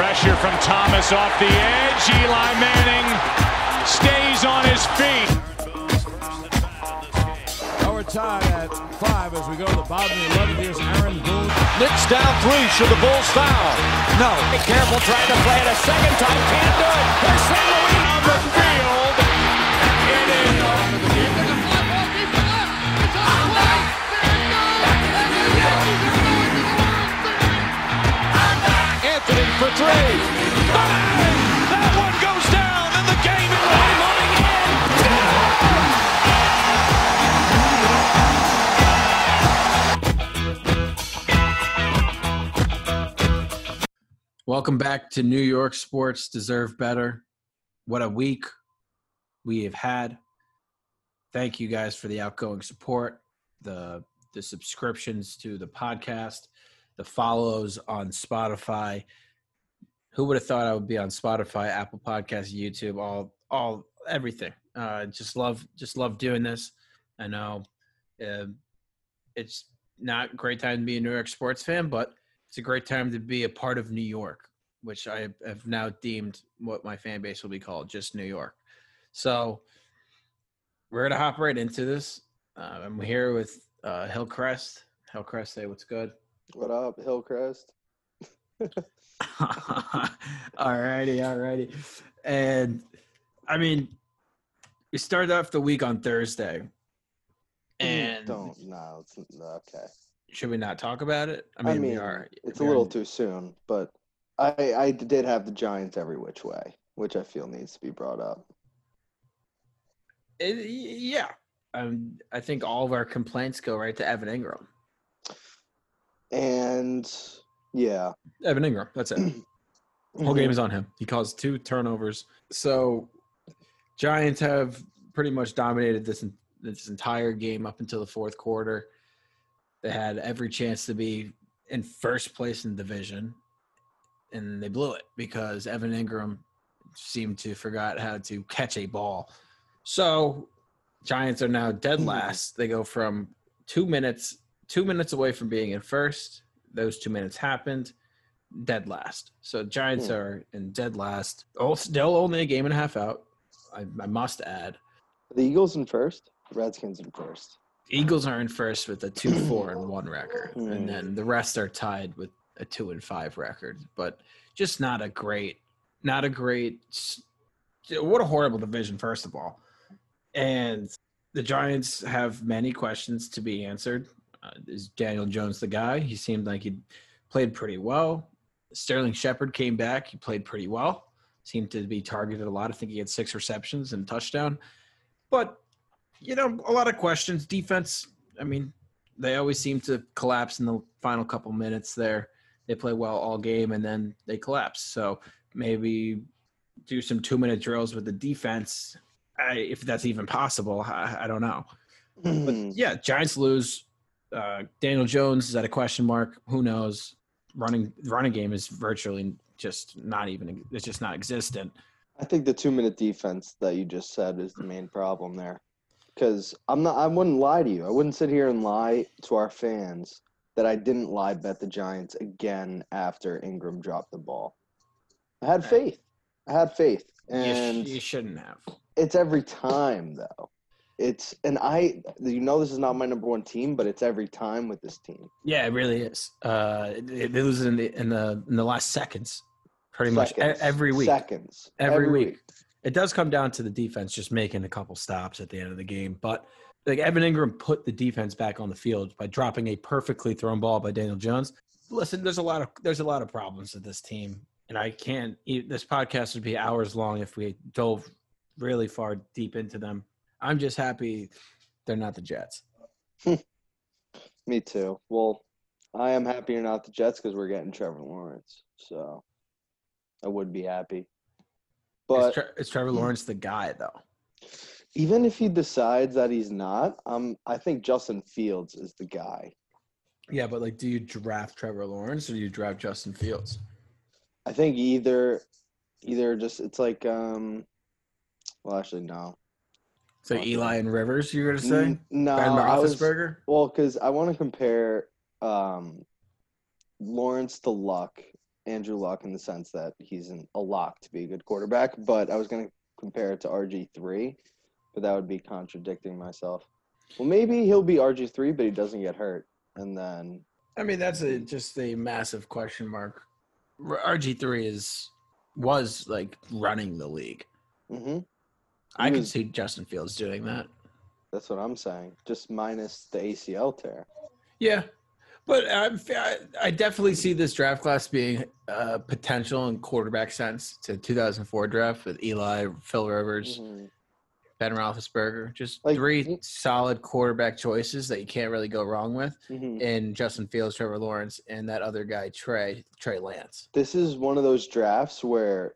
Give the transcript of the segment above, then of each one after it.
Pressure from Thomas off the edge. Eli Manning stays on his feet. Now we're tied at five as we go to the bottom of the 11th. Here's Aaron Boone. Knicks down three. Should the Bulls foul? No. Be careful trying to play it a second time. Can't do it. Here's St. Louis. For three. Bang! That one goes down, and the game is moving in. Welcome back to New York Sports Deserve Better. What a week we have had. Thank you guys for the outgoing support, the the subscriptions to the podcast, the follows on Spotify. Who would have thought I would be on Spotify, Apple Podcasts, YouTube, all all everything. Uh, just love just love doing this. I know uh, it's not a great time to be a New York sports fan, but it's a great time to be a part of New York, which I have now deemed what my fan base will be called, just New York. So we're gonna hop right into this. Uh, I'm here with uh, Hillcrest. Hillcrest, say what's good. What up, Hillcrest? alrighty, alrighty. And I mean, we started off the week on Thursday. And don't no, it's okay. should we not talk about it? I mean, we are. it's a little too soon, but I I did have the Giants every which way, which I feel needs to be brought up. It, yeah. Um, I think all of our complaints go right to Evan Engram. And yeah, Evan Engram. That's it. Whole game is on him. He caused two turnovers. So Giants have pretty much dominated this this entire game up until the fourth quarter. They had every chance to be in first place in the division, and they blew it because Evan Engram seemed to forgot how to catch a ball. So Giants are now dead hmm. last. They go from two minutes two minutes away from being in first. Those two minutes happened dead last. So Giants Hmm. are in dead last. Oh, still only a game and a half out. I, I must add. the Eagles in first, Redskins in first. Eagles are in first with a two, four, and one record, Hmm. and then the rest are tied with a two and five record. But just not a great, not a great. What a horrible division, first of all. And the Giants have many questions to be answered. Uh, is Daniel Jones the guy? He seemed like he played pretty well. Sterling Shepard came back. He played pretty well. Seemed to be targeted a lot. I think he had six receptions and a touchdown. But you know, a lot of questions. Defense, I mean, they always seem to collapse in the final couple minutes there. They play well all game and then they collapse. So maybe do some two minute drills with the defense, I, if that's even possible. I, I don't know. But yeah, Giants lose. Uh, Daniel Jones is at a question mark. Who knows? Running running game is virtually just not even. It's just not existent. I think the two minute defense that you just said is the main problem there. Because I'm not I wouldn't lie to you. I wouldn't sit here and lie to our fans that I didn't lie bet the Giants again after Engram dropped the ball. I had faith. I had faith. You sh- And you shouldn't have. it's every time though. It's and I you know this is not my number one team, but it's every time with this team. Yeah, it really is. Uh, they lose it in the in the in the last seconds, pretty much e- every week. Seconds. Every week. It does come down to the defense just making a couple stops at the end of the game, but like Evan Engram put the defense back on the field by dropping a perfectly thrown ball by Daniel Jones. Listen, there's a lot of there's a lot of problems with this team, and I can't. This podcast would be hours long if we dove really far deep into them. I'm just happy they're not the Jets. Me too. Well, I am happy you're not the Jets because we're getting Trevor Lawrence. So I would be happy. Is, But Tre- is Trevor Lawrence the guy though? even if he decides that he's not, um, I think Justin Fields is the guy. Yeah, but like, do you draft Trevor Lawrence or do you draft Justin Fields? I think either, either just it's like, um, well, actually no, So Eli and Rivers, you're gonna say? No. I was- Well, because I want to compare um, Lawrence to Luck Andrew Luck in the sense that he's an, a lock to be a good quarterback, but I was going to compare it to RG3, but that would be contradicting myself. Well, maybe he'll be RG3, but he doesn't get hurt. And then, I mean, that's a, just a massive question mark. RG three is was like running the league. I was- see Justin Fields doing that. that's what I'm saying. Just minus the ACL tear. Yeah, but I'm, I, I definitely see this draft class being uh, potential in quarterback sense to 2004 draft with Eli, Phil Rivers, Mhm. Ben Roethlisberger. Just Like- three solid quarterback choices that you can't really go wrong with. Mhm. In Justin Fields, Trevor Lawrence, and that other guy Trey Trey Lance. This is one of those drafts where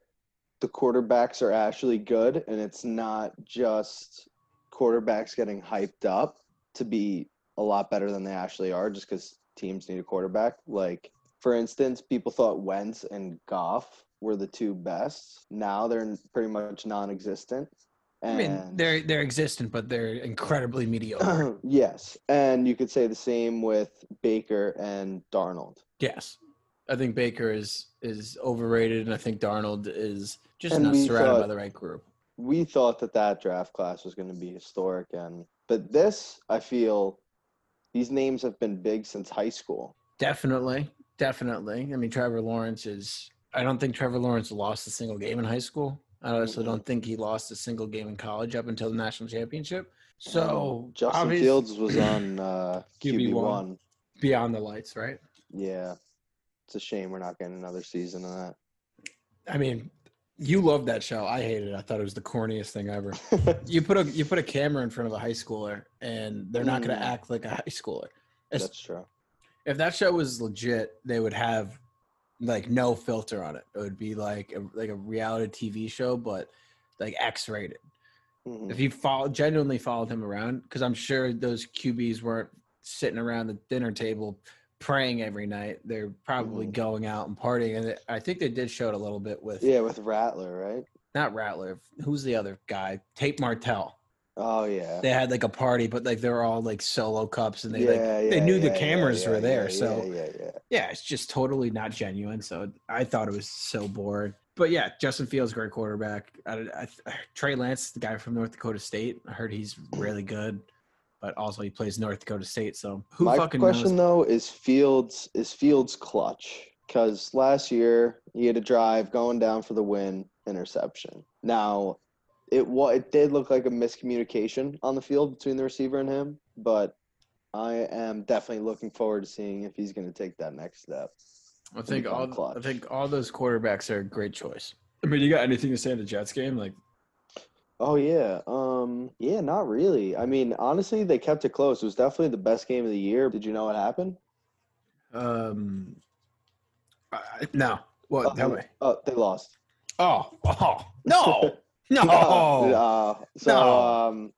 the quarterbacks are actually good, and it's not just quarterbacks getting hyped up to be a lot better than they actually are just because teams need a quarterback. Like, for instance, people thought Wentz and Goff were the two best. Now they're pretty much non existent. I mean, they're they're existent, but they're incredibly mediocre. yes. And you could say the same with Baker and Darnold. yes, I think Baker is is overrated, and I think Darnold is just And not we surrounded by thought- the right group. we thought that that draft class was going to be historic and but this i feel these names have been big since high school Definitely, definitely. I mean, Trevor Lawrence is. I don't think Trevor Lawrence lost a single game in high school. I also don't think he lost a single game in college up until the national championship. So justin fields was on uh QB1. qb1 beyond the lights, right? yeah it's a shame we're not getting another season of that. I mean, you loved that show. I hated it. I thought it was the corniest thing ever. You put a you put a camera in front of a high schooler, and they're not going Mm. to act like a high schooler. It's- that's true if that show was legit, they would have like no filter on it. It would be like a, like a reality TV show, but like X rated. Mhm. If you follow, genuinely followed him around, because I'm sure those QBs weren't sitting around the dinner table praying every night. They're probably Mhm. going out and partying, and I think they did show it a little bit with yeah with rattler right not Rattler. Who's the other guy? Tate Martell. oh yeah They had like a party, but like they were all like solo cups, and they yeah, like they yeah, knew the cameras yeah, were yeah, there, yeah, so yeah yeah yeah, it's just totally not genuine. So I thought it was so boring. But yeah, Justin Fields, great quarterback. I, I, Trey Lance, the guy from North Dakota State. I heard he's really good, but also he plays North Dakota State. So who My fucking question knows? though is Fields is Fields clutch because last year he had a drive going down for the win, interception. Now it wa- it did look like a miscommunication on the field between the receiver and him, but I am definitely looking forward to seeing if he's going to take that next step. I think all clutch. I think all those quarterbacks are a great choice. I mean, you got anything to say in the Jets game? Like, Oh yeah, um, yeah, not really. I mean, honestly, they kept it close. It was definitely the best game of the year. Did you know what happened? um, I, no. What? Oh, Tell me. oh, they lost. Oh, oh, no, no. Uh, so No. um,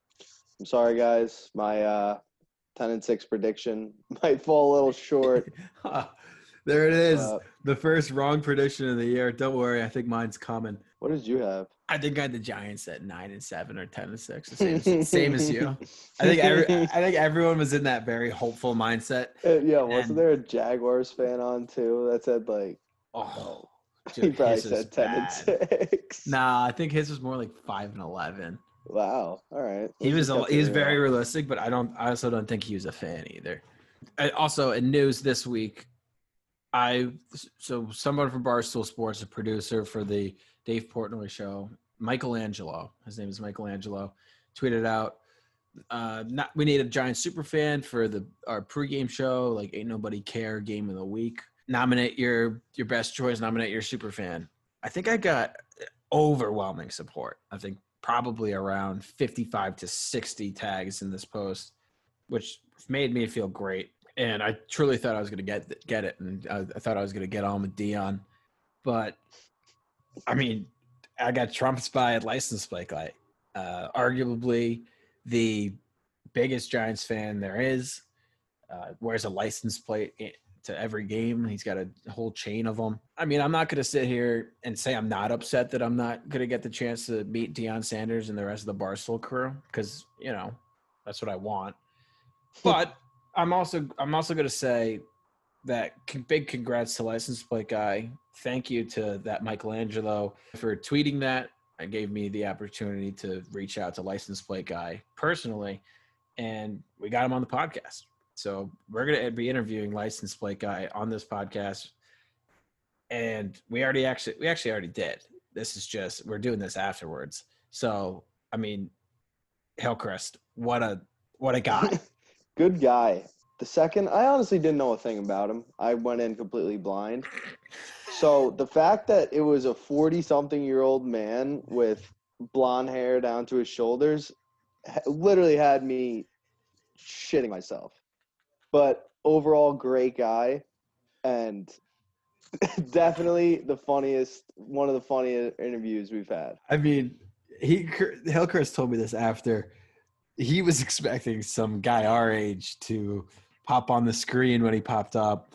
I'm sorry, guys. My uh, ten and six prediction might fall a little short. there it is. Uh, the first wrong prediction of the year. Don't worry, I think mine's coming. what did you have? I think I had the Giants at nine and seven or ten and six, same, same as you. I think every, I think everyone was in that very hopeful mindset. Uh, yeah, wasn't and- there a Jaguars fan on too that said like Oh, he probably said ten bad. and six? Nah, I think his was more like five and eleven. Wow. All right. He Let's was a, he was very realistic, but I don't. I also don't think he was a fan either. And also, in news this week, I so someone from Barstool Sports, a producer for the Dave Portnoy show, Michelangelo. His name is Michelangelo. Tweeted out, uh, "Not we need a giant super fan for the our pregame show. Like, ain't nobody care game of the week. Nominate your your best choice. Nominate your super fan. I think I got overwhelming support. I think probably around 55 to 60 tags in this post, which made me feel great. And I truly thought I was going to get get it, and I, I thought I was going to get on with Deion, but I mean, I got trumped by a license plate guy, uh, arguably the biggest Giants fan there is. Uh, wears a license plate to every game. He's got a whole chain of them. I mean, I'm not going to sit here and say I'm not upset that I'm not going to get the chance to meet Deion Sanders and the rest of the Barstool crew because you know that's what I want. But I'm also I'm also going to say that big congrats to license plate guy thank you to that Michelangelo for tweeting that. It gave me the opportunity to reach out to license plate guy personally, and we got him on the podcast. So we're gonna be interviewing license plate guy on this podcast, and we already actually we actually already did. This is just we're doing this afterwards. So I mean, Hillcrest, what a what a guy. Good guy. The second, I honestly didn't know a thing about him. I went in completely blind. So the fact that it was a 40 something year old man with blonde hair down to his shoulders literally had me shitting myself. But overall, great guy. And definitely the funniest, one of the funniest interviews we've had. I mean, he Hillcrest told me this after he was expecting some guy our age to pop on the screen when he popped up.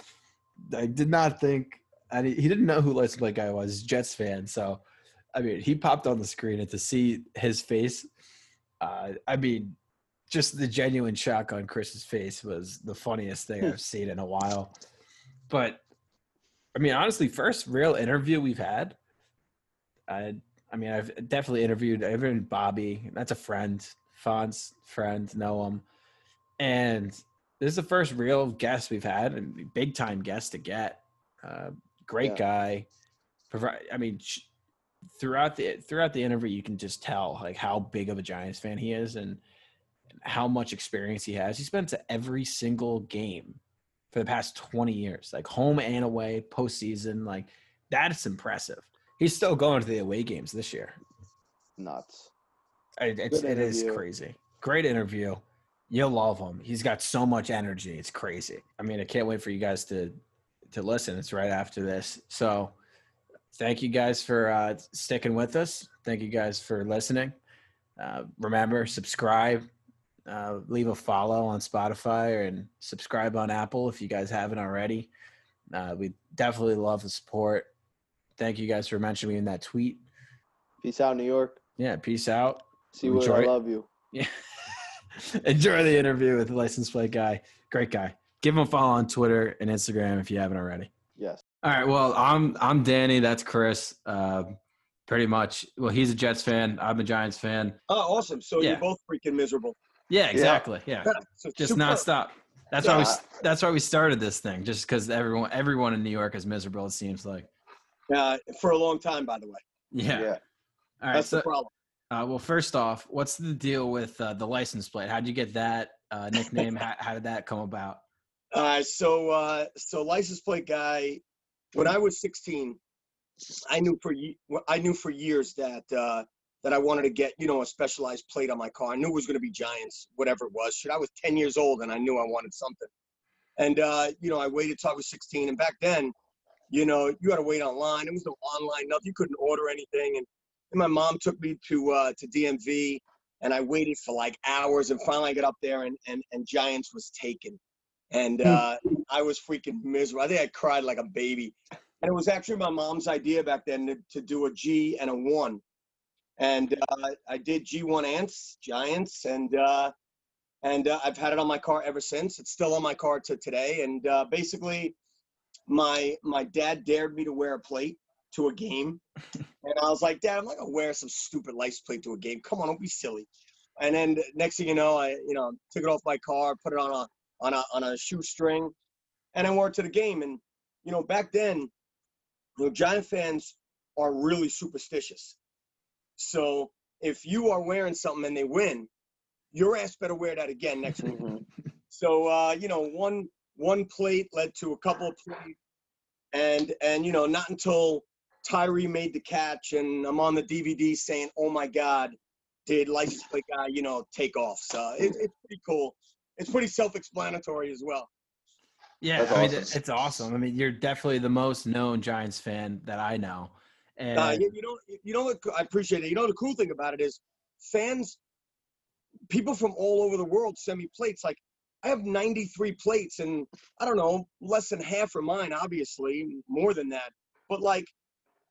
I did not think, and he, didn't know who Plate Guy was. Jets fan, so I mean, he popped on the screen and to see his face, uh, I mean, just the genuine shock on Chris's face was the funniest thing I've seen in a while. But I mean, honestly, first real interview we've had. I, I mean, I've definitely interviewed. I've interviewed Bobby. That's a friend, Fonz friend, know him, and this is the first real guest we've had, and big time guest to get. Uh, great Yeah. guy. Provide. I mean, throughout the throughout the interview, you can just tell like how big of a Giants fan he is, and how much experience he has. He's been to every single game for the past 20 years, like home and away, postseason. Like that's impressive. He's still going to the away games this year. Nuts. I- It's, it is crazy. Great interview. You'll love him. He's got so much energy. It's crazy. I mean, I can't wait for you guys to to listen. It's right after this. So, thank you guys for uh, sticking with us. Thank you guys for listening. Uh, remember, subscribe, uh, leave a follow on Spotify, and subscribe on Apple if you guys haven't already. Uh, we definitely love the support. Thank you guys for mentioning me in that tweet. Peace out, New York. Yeah, peace out. See you. I love you. Yeah. Enjoy the interview with the license plate guy. Great guy. Give him a follow on Twitter and Instagram if you haven't already. Yes. All right. Well, I'm I'm Danny. That's Chris. Uh, pretty much. Well, he's a Jets fan. I'm a Giants fan. Oh, awesome. So Yeah. you're both freaking miserable. Yeah, exactly. Yeah, So just super. nonstop. That's why we that's why we started this thing. Just because everyone everyone in New York is miserable. It seems like. Uh, for a long time, by the way. Yeah. Yeah. All right. That's So, the problem. Uh, well, first off, what's the deal with uh, the license plate? How'd you get that uh, nickname? how, how did that come about? Uh, so, uh, so license plate guy. When I was 16, I knew for I knew for years that uh, that I wanted to get you know a specialized plate on my car. I knew it was going to be Giants, whatever it was. Shit, I was 10 years old and I knew I wanted something. And you know, I waited till I was 16. And back then, you know, you had to wait online. It was no online, nothing. You couldn't order anything. And, and my mom took me to uh, to DMV, and I waited for like hours. And finally, I got up there, and and, and Giants was taken, and uh, I was freaking miserable. I think I cried like a baby. And it was actually my mom's idea back then to, to do a G and a one. And uh, I did G1 Ants, Giants, and uh, and uh, I've had it on my car ever since. It's still on my car to today. And uh, basically, my my dad dared me to wear a plate to a game, and I was like, Dad, I'm not gonna wear some stupid license plate to a game. Come on, don't be silly. And then next thing you know, I you know took it off my car, put it on a on a on a shoestring, and I wore it to the game. And you know, back then, you know, Giant fans are really superstitious. So if you are wearing something and they win, your ass better wear that again next week. Mhm. So uh, you know, one one plate led to a couple of plates, and and you know, not until Tyree made the catch and I'm on the DVD saying, "Oh my God, did license plate guy, you know, take off?" So it, it's pretty cool. It's pretty self-explanatory as well. Yeah, That's I mean, awesome. it's awesome. I mean, you're definitely the most known Giants fan that I know. And Uh, you, you know, you know what? I appreciate it. You know, the cool thing about it is, fans, people from all over the world send me plates. Like, I have 93 plates, and I don't know, less than half are mine. Obviously, more than that. But like,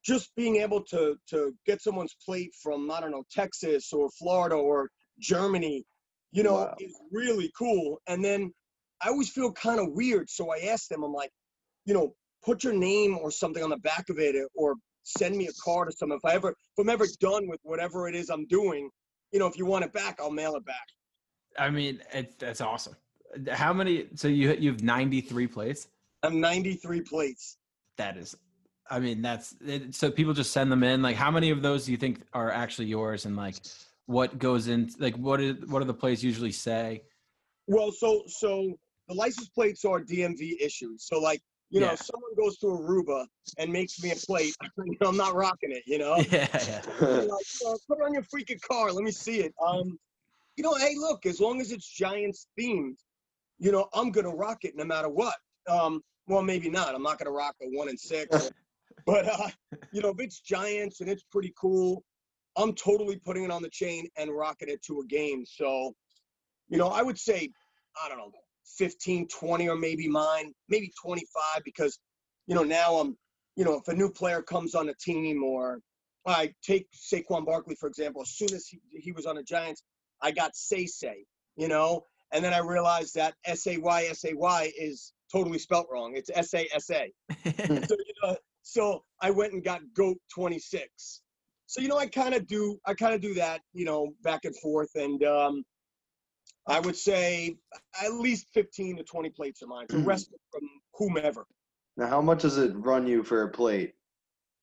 just being able to to get someone's plate from I don't know Texas or Florida or Germany, you know, Wow. is really cool. And then I always feel kind of weird, so I ask them. I'm like, you know, put your name or something on the back of it, or send me a card or something. If I ever, if I'm ever done with whatever it is I'm doing, you know, if you want it back, I'll mail it back. I mean, it, that's awesome. How many? So you you have ninety three plates. I'm 93 plates. That is, I mean, that's it, so people just send them in. Like, how many of those do you think are actually yours? And like, what goes in? Like, what is what do the plates usually say? Well, so so the license plates are DMV issued. So like, you know, Yeah. if someone goes to Aruba and makes me a plate, I'm not rocking it. You know, Yeah, yeah. Like, put it on your freaking car. Let me see it. Um, you know, hey, look, as long as it's Giants themed, you know, I'm gonna rock it no matter what. Um, well, maybe not. I'm not gonna rock a one and six, but uh, you know, if it's Giants and it's pretty cool, I'm totally putting it on the chain and rocking it to a game. So, you know, I would say, I don't know, 15, 20, or maybe mine, maybe 25, because, you know, now I'm, you know, if a new player comes on a team or I take Saquon Barkley, for example, as soon as he, he was on the Giants, I got Say Say, you know, and then I realized that S A Y S A Y is totally spelt wrong. It's S A S A. So, you know, so I went and got Goat 26. So, you know, I kind of do, I kind of do that, you know, back and forth. And um, I would say at least 15 to 20 plates are mine. The rest are from whomever. now, how much does it run you for a plate?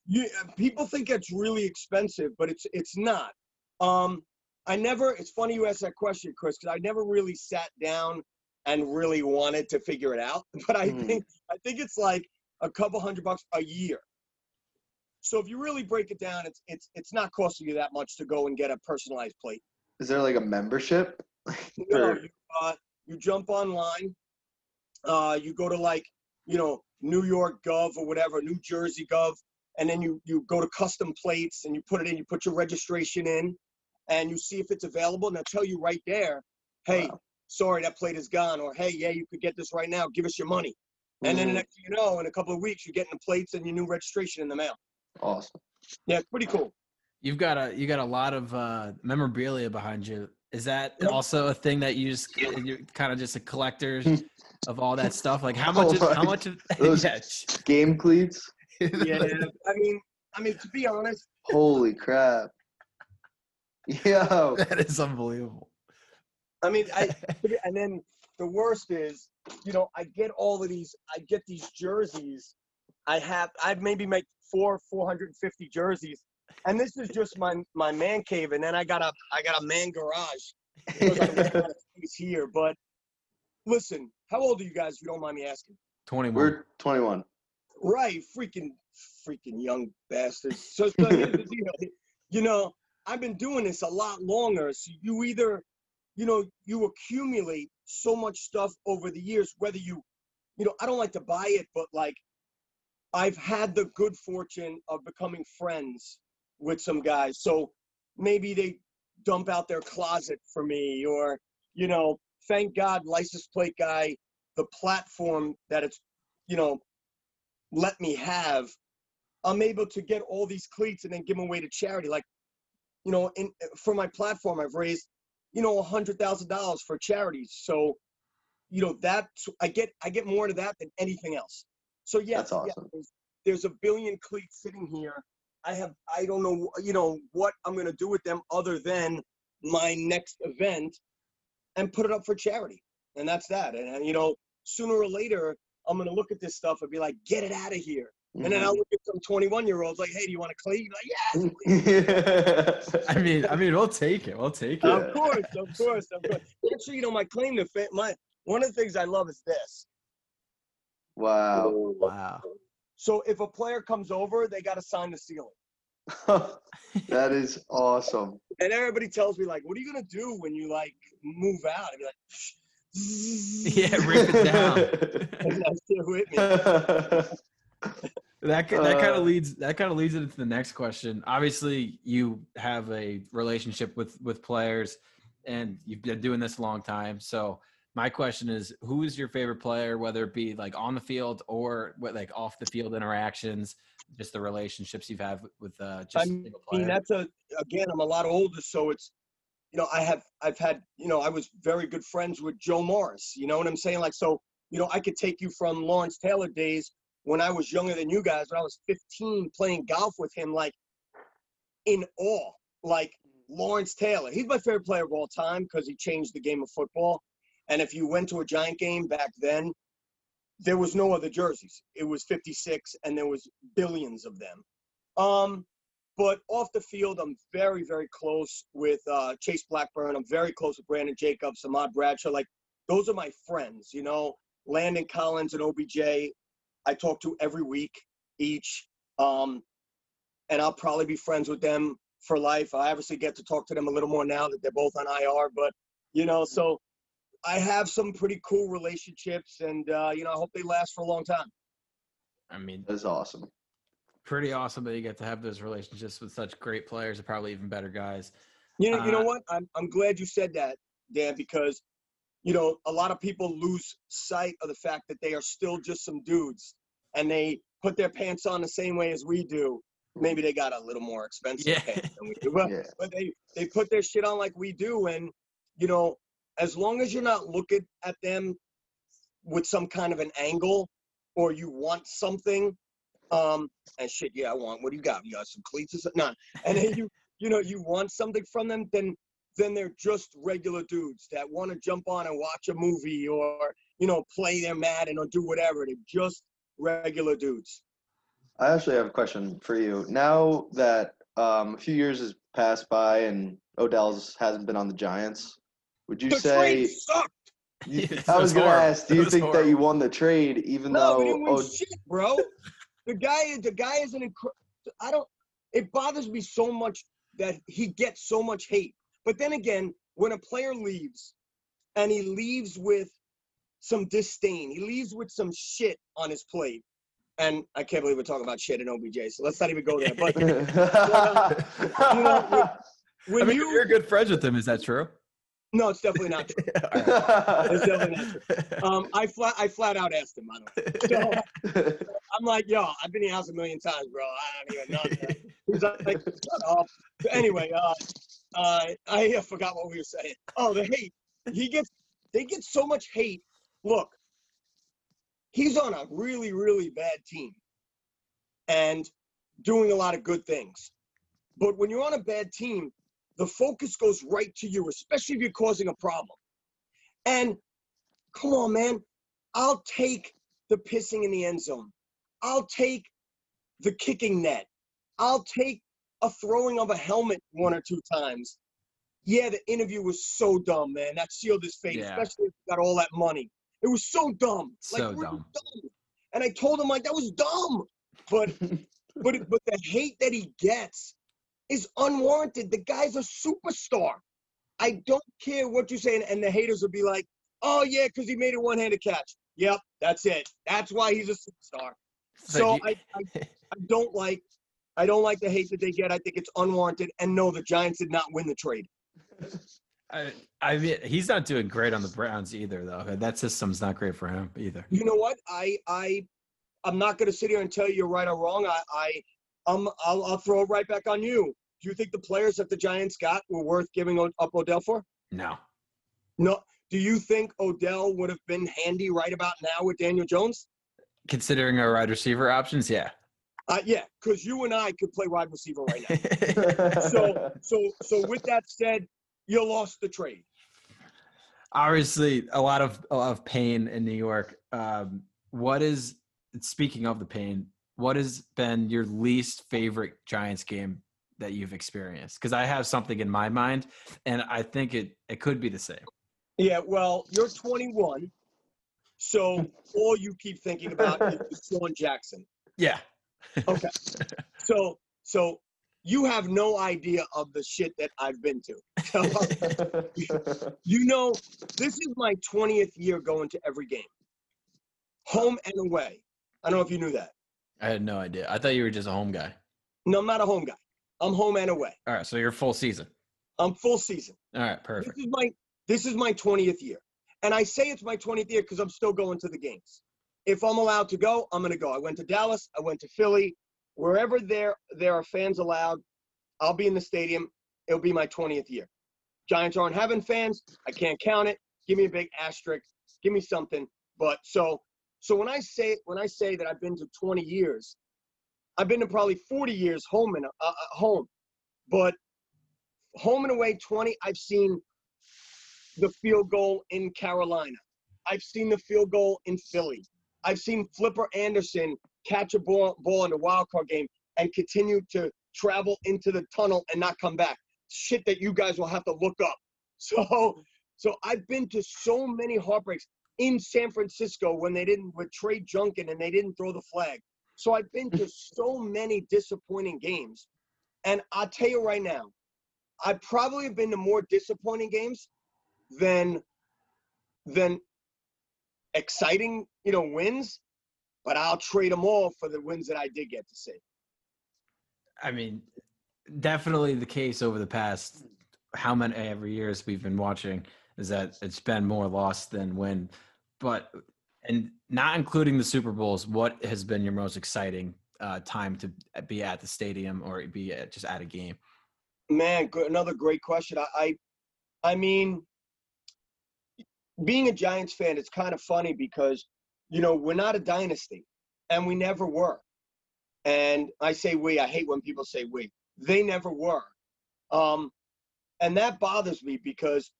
Yeah, people think it's really expensive, but it's it's not. Um, I never. It's funny you asked that question, Chris, because I never really sat down and really wanted to figure it out. But I Mhm. think I think it's like a couple hundred bucks a year. So if you really break it down, it's it's it's not costing you that much to go and get a personalized plate. Is there like a membership? No, you, uh, you jump online. Uh, you go to like you know New York Gov or whatever, New Jersey Gov, and then you you go to custom plates and you put it in. You put your registration in, and you see if it's available, and they'll tell you right there, hey, Wow. sorry that plate is gone, or hey, yeah, you could get this right now. Give us your money. And then the Mhm. next thing you know, in a couple of weeks, you're getting the plates and your new registration in the mail. Awesome. Yeah, it's pretty cool. You've got a you got a lot of uh, memorabilia behind you. Is that Yep. also a thing that you just you're kind of just a collector of all that stuff? Like how Oh much? Is, how much? Of, those- yeah, Game cleats? Yeah, I mean, I mean to be honest, Holy crap. Yo. that is unbelievable. I mean, I and then the worst is, you know, I get all of these, I get these jerseys. I have, I've maybe make four, 450 jerseys, and this is just my my man cave, and then I got a, I got a man garage. because I ran out of space here, but listen, how old are you guys? If you don't mind me asking. Twenty one. We're 21. Right, freaking, freaking young bastards. So, so here's the deal. You know, I've been doing this a lot longer. So you either, you know, you accumulate so much stuff over the years, whether you, you know, I don't like to buy it, but like, I've had the good fortune of becoming friends with some guys. So maybe they dump out their closet for me, or, you know, thank God, license plate guy, the platform that it's, you know, let me have, I'm able to get all these cleats and then give them away to charity. Like, you know, in for my platform, I've raised, you know, a hundred thousand dollars for charities. So, you know, that I get I get more to that than anything else. So yeah, That's awesome. there's, there's a billion cleats sitting here. I have I don't know you know what I'm gonna do with them other than my next event and put it up for charity. And that's that. And, and you know, sooner or later, I'm gonna look at this stuff and be like, get it out of here. And then mm-hmm. I'll look at some 21 year olds like, hey, do you want a clay? You're like, yes, yeah. I mean, I mean, we'll take it. We'll take it. Of course, of course, of course. Actually, you know, my claim to fame, my one of the things I love is this. wow. Wow. So if a player comes over, they got to sign the ceiling. that is awesome. And everybody tells me like, what are you gonna do when you like move out? I'd be like, Yeah, rip it down. and that's still with me. That that kind Uh, of leads that kind of leads it into the next question. Obviously, you have a relationship with with players, and you've been doing this a long time. So my question is, who is your favorite player, whether it be like on the field or what, like off the field interactions, just the relationships you've had with, uh, just I a single I mean, that's a again, I'm a lot older, so it's you know, I have I've had, you know, I was very good friends with Joe Morris. You know what I'm saying? Like so, you know, I could take you from Lawrence Taylor days when I was younger than you guys, when I was 15 playing golf with him, like in awe. Like Lawrence Taylor. He's my favorite player of all time because he changed the game of football. And if you went to a Giant game back then, there was no other jerseys. It was 56, and there was billions of them. Um, but off the field, I'm very, very close with uh, Chase Blackburn. I'm very close with Brandon Jacobs, Ahmad Bradshaw. Like those are my friends. You know, Landon Collins and OBJ. I talk to every week each. Um, and I'll probably be friends with them for life. I obviously get to talk to them a little more now that they're both on IR, but you know, so I have some pretty cool relationships, and uh, you know, I hope they last for a long time. I mean, That's awesome. pretty awesome that you get to have those relationships with such great players and probably even better guys. You know, you know Uh, what? I'm I'm glad you said that, Dan, because you know a lot of people lose sight of the fact that they are still just some dudes, and they put their pants on the same way as we do. Maybe they got a little more expensive Yeah. pants than we do, but, Yeah. but they they put their shit on like we do, and you know, as long as you're not looking at them with some kind of an angle or you want something, um, and shit, yeah, I want. What do you got? You got some cleats or something? No, and then you you know you want something from them, then then they're just regular dudes that want to jump on and watch a movie or you know play their Madden or do whatever. They're just regular dudes. I actually have a question for you. Now that um, a few years has passed by and Odell's hasn't been on the Giants, would you The say? trade sucked. you- It I was was gonna horrible. ask. Do you was think that you won the trade, even No, though? we didn't win Oh, shit, bro. The guy, the guy is an incredible. I don't. It bothers me so much that he gets so much hate. But then again, when a player leaves, and he leaves with some disdain, he leaves with some shit on his plate. And I can't believe we're talking about shit in OBJ. So let's not even go there. But you know, when I mean, you you're good friends with him. Is that true? no, it's definitely not true. It's definitely not true. Um, I flat, I flat out asked him. I don't. So, I'm like, yo, I've been in your house a million times, bro. I don't even know. He's like, shut up. But anyway, uh, uh, I forgot what we were saying. Oh, the hate. He gets, they get so much hate. Look, he's on a really, really bad team and doing a lot of good things. But when you're on a bad team, the focus goes right to you, especially if you're causing a problem. And come on, man, I'll take the pissing in the end zone. I'll take the kicking net. I'll take a throwing of a helmet one or two times. Yeah, the interview was so dumb, man. That sealed his fate, Yeah. especially if he got all that money. It was so dumb. So really dumb. And I told him like that was dumb. But but but the hate that he gets is unwarranted. The guy's a superstar. I don't care what you say, and, and the haters will be like, "Oh yeah, because he made a one-handed catch." Yep, that's it. That's why he's a superstar. So you- I, I, I don't like I don't like the hate that they get. I think it's unwarranted. And no, the Giants did not win the trade. I, I mean, he's not doing great on the Browns either, though. That system's not great for him either. You know what? I I I'm not going to sit here and tell you you're right or wrong. I I um I'll, I'll throw it right back on you. Do you think the players that the Giants got were worth giving up Odell for? No, No. Do you think Odell would have been handy right about now with Daniel Jones? considering our wide receiver options, yeah. Uh, yeah, because you and I could play wide receiver right now. So so so with that said, you lost the trade. Obviously, a lot of a lot of pain in New York. Um, what is speaking of the pain? What has been your least favorite Giants game that you've experienced? Because I have something in my mind, and I think it it could be the same. Yeah, well, you're 21, so all you keep thinking about is Sean Jackson. Yeah. Okay. So so you have no idea of the shit that I've been to. So, you know, this is my 20th year going to every game, home and away. I don't know if you knew that. I had no idea. I thought you were just a home guy. No, I'm not a home guy. I'm home and away. All right, so you're full season. I'm full season. All right, perfect. This is my this is my 20th year. And I say it's my 20th year because I'm still going to the games. If I'm allowed to go, I'm gonna go. I went to Dallas, I went to Philly. Wherever there there are fans allowed, I'll be in the stadium. It'll be my 20th year. Giants aren't having fans. I can't count it. Give me a big asterisk. Give me something. But so So when I say when I say that I've been to 20 years, I've been to probably 40 years home and uh, uh, home, but home and away 20. I've seen the field goal in Carolina. I've seen the field goal in Philly. I've seen Flipper Anderson catch a ball, ball in the wild card game and continue to travel into the tunnel and not come back. Shit that you guys will have to look up. So, so I've been to so many heartbreaks in San Francisco when they didn't with Trey Junkin and they didn't throw the flag. So I've been to so many disappointing games, and I'll tell you right now, I probably have been to more disappointing games than than exciting, you know, wins. But I'll trade them all for the wins that I did get to see. I mean, definitely the case over the past how many every years we've been watching is that it's been more loss than win. But and not including the Super Bowls, what has been your most exciting uh, time to be at the stadium or be at, just at a game? Man, good, another great question. I, I, I mean, being a Giants fan, it's kind of funny because you know we're not a dynasty, and we never were. And I say we. I hate when people say we. They never were. Um, and that bothers me because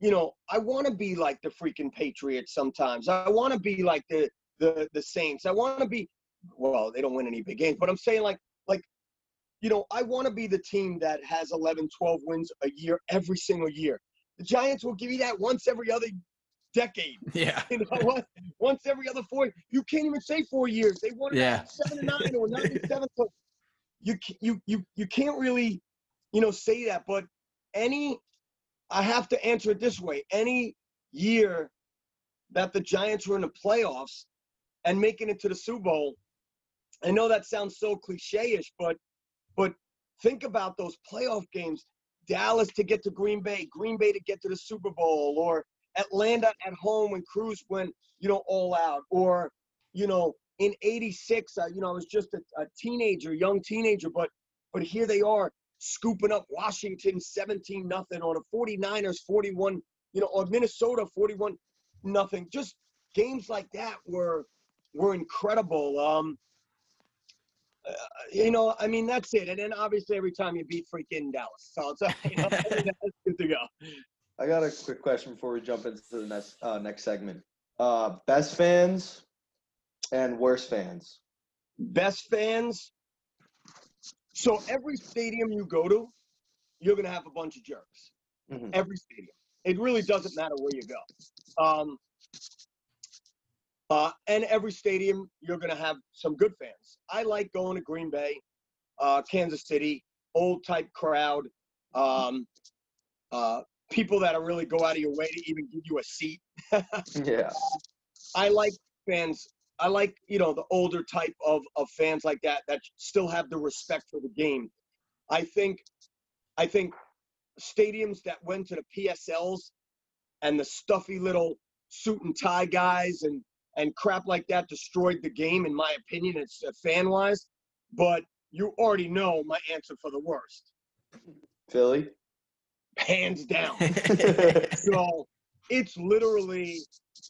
you know, I want to be like the freaking Patriots sometimes. I want to be like the the the Saints. I want to be well, they don't win any big games, but I'm saying like like you know, I want to be the team that has 11, 12 wins a year every single year. The Giants will give you that once every other decade. Yeah. You know, once every other four. You can't even say four years. They won yeah. seven nine or nine and seven. So you you you you can't really, you know, say that. But any I have to answer it this way. Any year that the Giants were in the playoffs and making it to the Super Bowl, I know that sounds so cliche-ish, but but think about those playoff games. Dallas to get to Green Bay, Green Bay to get to the Super Bowl, or Atlanta at home when Cruz went, you know, all out, or you know, in '86, uh, you know, I was just a, a teenager, young teenager, but but here they are scooping up Washington 17 nothing or the 49ers 41, you know, or Minnesota 41 nothing. Just games like that were were incredible. Um, uh, you know, I mean, that's it. And then obviously every time you beat freaking Dallas, so it's you know, good to go. I got a quick question before we jump into the next uh, next segment. Uh, best fans and worst fans. Best fans. So every stadium you go to, you're gonna have a bunch of jerks. Mhm. Every stadium. It really doesn't matter where you go. Um, uh, and every stadium, you're gonna have some good fans. I like going to Green Bay, uh, Kansas City, old type crowd. Um, uh, people that are really go out of your way to even give you a seat. Yeah. I like fans. I like you know the older type of of fans like that that still have the respect for the game. I think, I think stadiums that went to the PSLs and the stuffy little suit and tie guys and and crap like that destroyed the game in my opinion. It's uh, fan wise, but you already know my answer for the worst, Philly. Hands down. So it's literally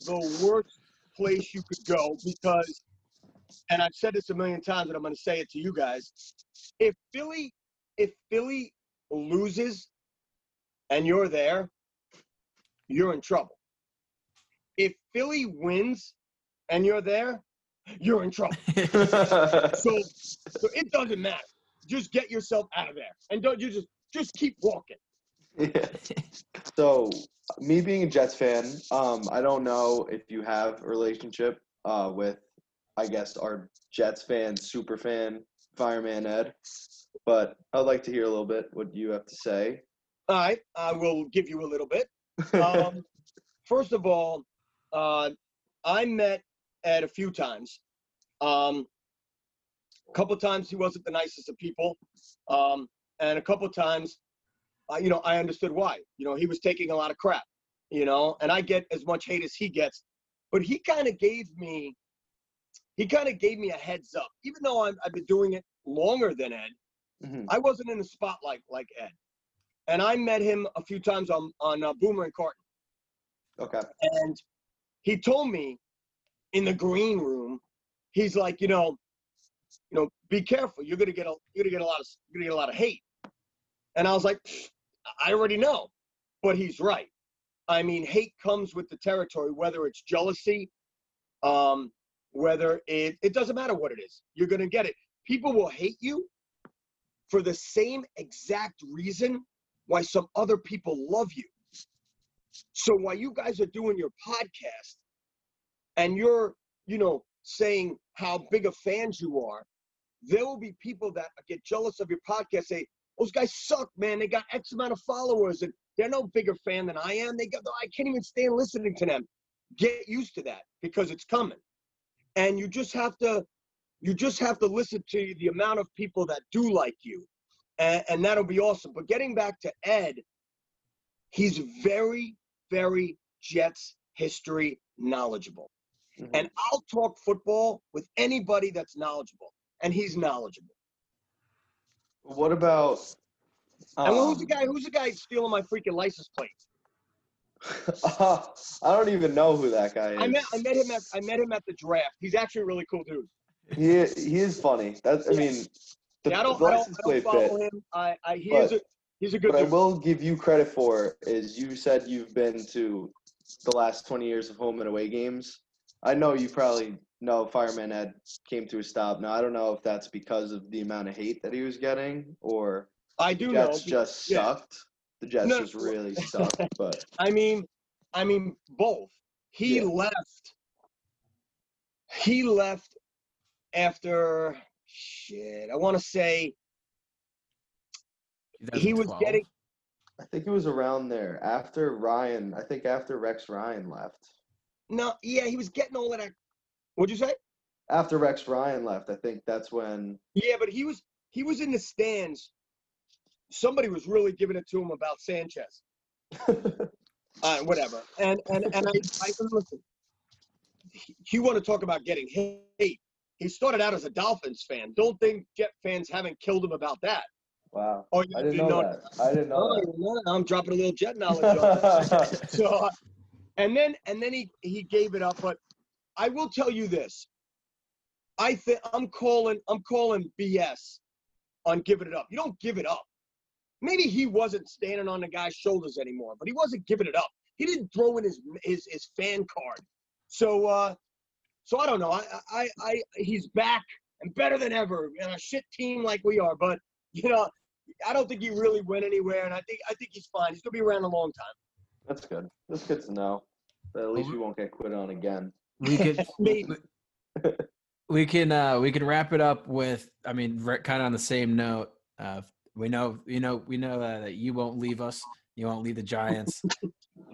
the worst place you could go because, and I've said this a million times, and I'm going to say it to you guys. If Philly, if Philly loses, and you're there, you're in trouble. If Philly wins, and you're there, you're in trouble. So, so it doesn't matter. Just get yourself out of there, and don't you just just keep walking. Yeah. So, me being a Jets fan, um, I don't know if you have a relationship uh, with, I guess, our Jets fan, super fan, fireman Ed, but I'd like to hear a little bit what you have to say. All right, I will give you a little bit. Um, first of all, uh, I met Ed a few times. Um, a couple times he wasn't the nicest of people, um, and a couple times, uh, you know, I understood why. You know, he was taking a lot of crap. You know, and I get as much hate as he gets, but he kind of gave me, he kind of gave me a heads up. Even though I'm, I've been doing it longer than Ed, Mhm. I wasn't in the spotlight like Ed, and I met him a few times on on uh, Boomer and Carton Okay. and he told me in the green room, he's like, you know, you know, be careful. You're gonna get a you're gonna get a lot of you're gonna get a lot of hate. And I was like, I already know, but he's right. I mean, hate comes with the territory, whether it's jealousy, um, whether it it doesn't matter what it is. You're gonna get it. People will hate you for the same exact reason why some other people love you. So while you guys are doing your podcast and you're, you know, saying how big of fans you are, there will be people that get jealous of your podcast, say, those guys suck, man. They got X amount of followers and they're no bigger fan than I am. They got I can't even stand listening to them. Get used to that because it's coming. And you just have to you just have to listen to the amount of people that do like you. And, and that'll be awesome. But getting back to Ed, he's very, very Jets history knowledgeable. Mhm. And I'll talk football with anybody that's knowledgeable. And he's knowledgeable. What about? and who's the um, guy? Who's the guy stealing my freaking license plate? I don't even know who that guy is. I met I met him at I met him at the draft. He's actually a really cool dude. He he is funny. That's I mean, the, Yeah, I don't, the I don't, I don't follow fit. him. I, I he But- is a he's a good What I will give you credit for is you said you've been to the last 20 years of home and away games. I know you probably know Fireman Ed came to a stop. Now I don't know if that's because of the amount of hate that he was getting or I do know. Jets just yeah. sucked. The Jets No, just really sucked. But I mean, I mean both. He Yeah. left. He left after shit. I want to say he was getting. I think it was around there after Ryan. I think after Rex Ryan left. No, yeah, he was getting all of that. What'd you say? After Rex Ryan left, I think that's when. Yeah, but he was he was in the stands. Somebody was really giving it to him about Sanchez. uh, whatever. And and and I, I listen. he- You want to talk about getting hate? He started out as a Dolphins fan. Don't think Jet fans haven't killed him about that. Wow. Oh, you I didn't did know not- that. I didn't Oh, know you didn't know? I'm dropping a little Jet knowledge. on so, uh, and then and then he he gave it up. But I will tell you this. I think I'm calling I'm calling BS on giving it up. You don't give it up. Maybe he wasn't standing on the guy's shoulders anymore, but he wasn't giving it up. He didn't throw in his his, his fan card. So uh so I don't know. I, I I he's back and better than ever in a shit team like we are. But you know, I don't think he really went anywhere, and I think I think he's fine. He's gonna be around a long time. That's good. That's good to know. But at least we won't get quit on again. We could we can uh we can wrap it up with i mean kind of on the same note uh we know you know we know uh, that you won't leave us you won't leave the giants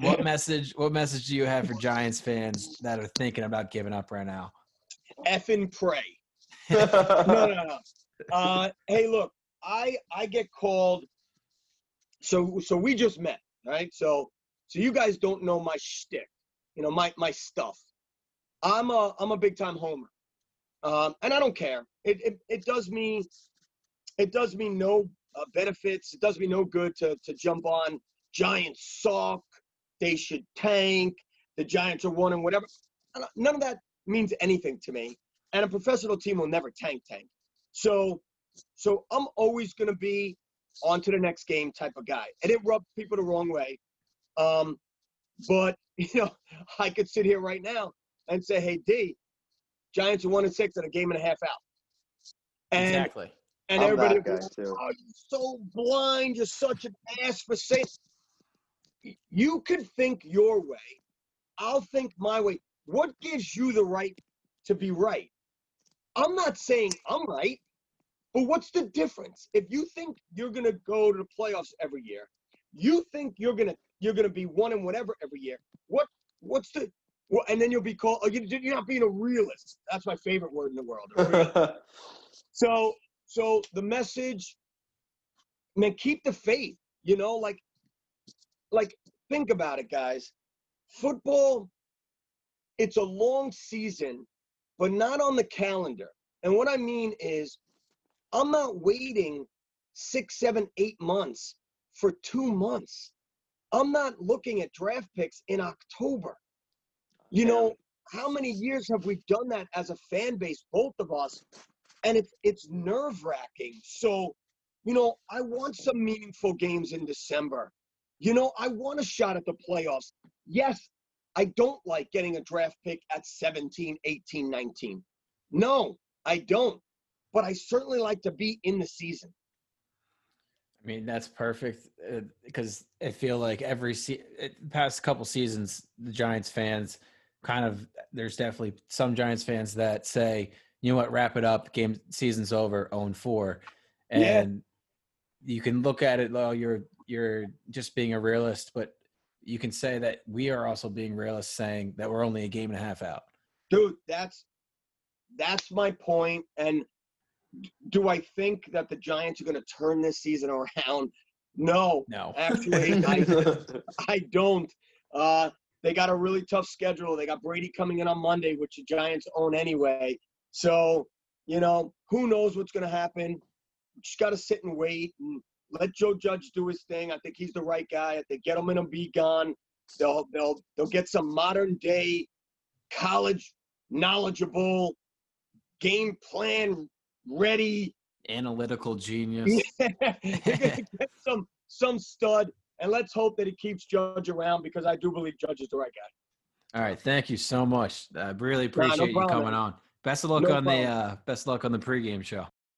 what message what message do you have for giants fans that are thinking about giving up right now effing pray. No, no, no. Uh, hey, look, I I get called. So so we just met, right? So so you guys don't know my shtick, you know my my stuff. I'm a I'm a big time homer, um, and I don't care. It, it it does me it does me no uh, benefits. It does me no good to to jump on Giants suck. They should tank. The Giants are one and whatever. None of that means anything to me. And a professional team will never tank tank. So so I'm always gonna be on to the next game type of guy. And it rubs people the wrong way. Um, but you know, I could sit here right now and say, hey D, Giants are one and six at a game and a half out. And exactly and I'm everybody that guy too. Oh, you're so blind. You're such an ass for saying. You could think your way. I'll think my way. What gives you the right to be right? I'm not saying I'm right, but what's the difference? If you think you're gonna go to the playoffs every year, you think you're gonna you're gonna be one and whatever every year. What what's the well, and then you'll be called. Oh, you- you're not being a realist. That's my favorite word in the world. So so the message, man, keep the faith. You know, like like think about it, guys. Football, it's a long season, but not on the calendar. And what I mean is, I'm not waiting six, seven, eight months for two months. I'm not looking at draft picks in October. You know, how many years have we done that as a fan base, both of us? And it's it's nerve wracking. So, you know, I want some meaningful games in December. You know, I want a shot at the playoffs. Yes, I don't like getting a draft pick at 17, 18, 19. No, I don't. But I certainly like to be in the season. I mean, that's perfect uh, because I feel like every se- past couple seasons, the Giants fans kind of there's definitely some Giants fans that say, you know what, wrap it up, game season's over, own four, and Yeah. you can look at it. Oh, you're you're just being a realist, but you can say that we are also being realists, saying that we're only a game and a half out. dude that's that's my point. and do i think that the giants are going to turn this season around no No, actually I, I don't uh they got a really tough schedule. They got brady coming in on monday which the giants own anyway. So you know who knows what's going to happen. Just got to sit and wait and let joe judge do his thing. I think he's the right guy. If they get him in and be gone they'll they'll they'll get some modern day college knowledgeable game plan ready. Analytical genius. Get some some stud and let's hope that he keeps judge around because i do believe judge is the right guy All right, thank you so much. I really no appreciate you coming on. Best of luck No on the uh, best of luck on the pregame show.